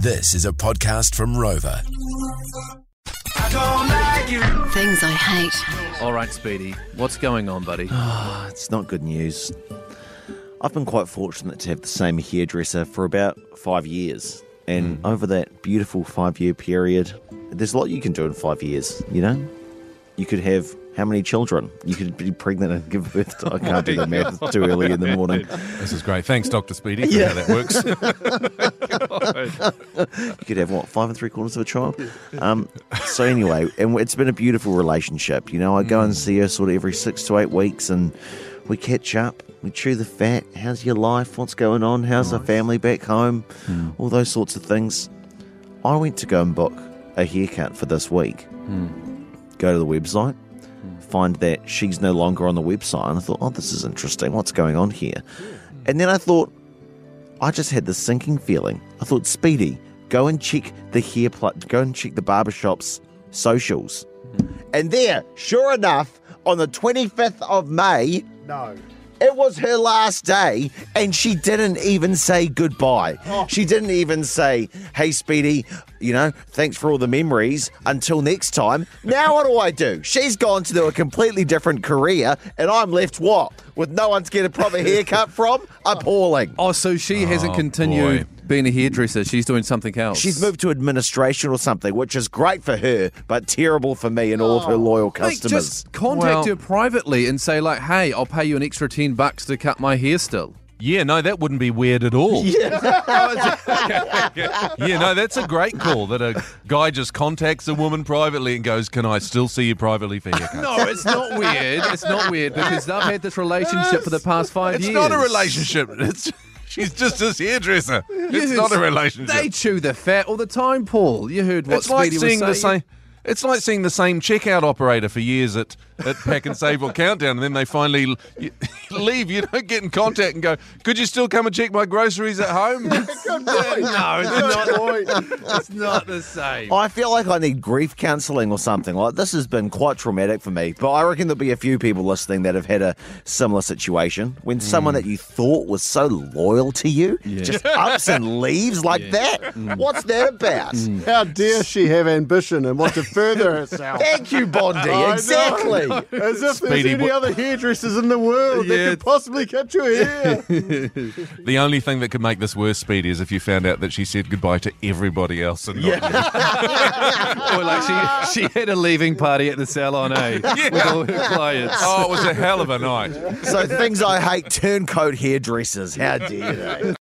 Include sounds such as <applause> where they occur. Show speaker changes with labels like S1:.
S1: This is a podcast from Rova.
S2: Things I hate.
S3: All right, Speedy, what's going on, buddy? <sighs>
S4: It's not good news. I've been quite fortunate to have the same hairdresser for about five years. And hmm. over that beautiful five year period, there's a lot you can do in five years, you know? You could have how many children? You could be pregnant and give birth to. I can't do the math, it's too early in the morning.
S5: This is great. Thanks, Dr. Speedy, for how that works. <laughs> <laughs>
S4: You could have, what, five and three quarters of a child? Um, so, anyway, and it's been a beautiful relationship. You know, I go and mm. see her sort of every six to eight weeks and we catch up, we chew the fat. How's your life? What's going on? How's the family back home? Hmm. All those sorts of things. I went to go and book a haircut for this week. Hmm. Go to the website, find that she's no longer on the website. And I thought, oh, this is interesting. What's going on here? And then I thought, I just had this sinking feeling. I thought, Speedy, go and check the hair pl- go and check the barbershop's socials. Mm-hmm. And there, sure enough, on the 25th of May,
S6: No.
S4: It was her last day, and she didn't even say goodbye. Oh. She didn't even say, Hey, Speedy, you know, thanks for all the memories. Until next time. Now, what do I do? She's gone to do a completely different career, and I'm left what? With no one to get a proper haircut <laughs> from? Appalling.
S3: Oh, so she hasn't
S5: Oh,
S3: continued
S5: boy.
S3: Being a hairdresser. She's doing something else.
S4: She's moved to administration or something, which is great for her, but terrible for me and all of her oh, loyal
S3: Mate,
S4: customers.
S3: just contact
S5: Well-
S3: her privately and say, like, hey, I'll pay you an extra 10 bucks to cut my hair still.
S5: yeah, no, that wouldn't be weird at all. <laughs> Yeah. no, that's a great call that a guy just contacts a woman privately and goes, Can I still see you privately for haircuts?
S3: No, it's not weird. It's not weird because they've had this relationship for the past five
S5: It's
S3: years.
S5: It's not a relationship. It's she's just his hairdresser. It's not a relationship.
S3: They chew the fat all the time, Paul. You heard what
S5: it's like
S3: Speedy
S5: seeing the
S3: was saying.
S5: same. It's like seeing the same checkout operator for years at, at Pak'nSave or Countdown, and then they finally <laughs> leave. You don't get in contact and go, "Could you still come and check my groceries at home?" <laughs>
S3: no, it's not. it's not the same.
S4: I feel like I need grief counselling or something. Like this has been quite traumatic for me. But I reckon there'll be a few people listening that have had a similar situation when someone mm. that you thought was so loyal to you just ups and <laughs> leaves like that. Mm. What's that about?
S6: How dare she have ambition and want to further herself?
S4: Thank you, Bondi. <laughs>
S6: I know.
S4: exactly.
S6: As if
S5: Speedy,
S6: there's any
S5: wha-
S6: other hairdressers in the world
S5: Yeah,
S6: that could possibly cut your hair.
S5: the only thing that could make this worse, Speedy, is if you found out that she said goodbye to everybody else and not you. <laughs>
S3: Or like she, she had a leaving party at the salon, eh? <laughs> Yeah. With all her clients.
S5: Oh, it was a hell of a night.
S4: So things I hate: turncoat hairdressers. How dare they?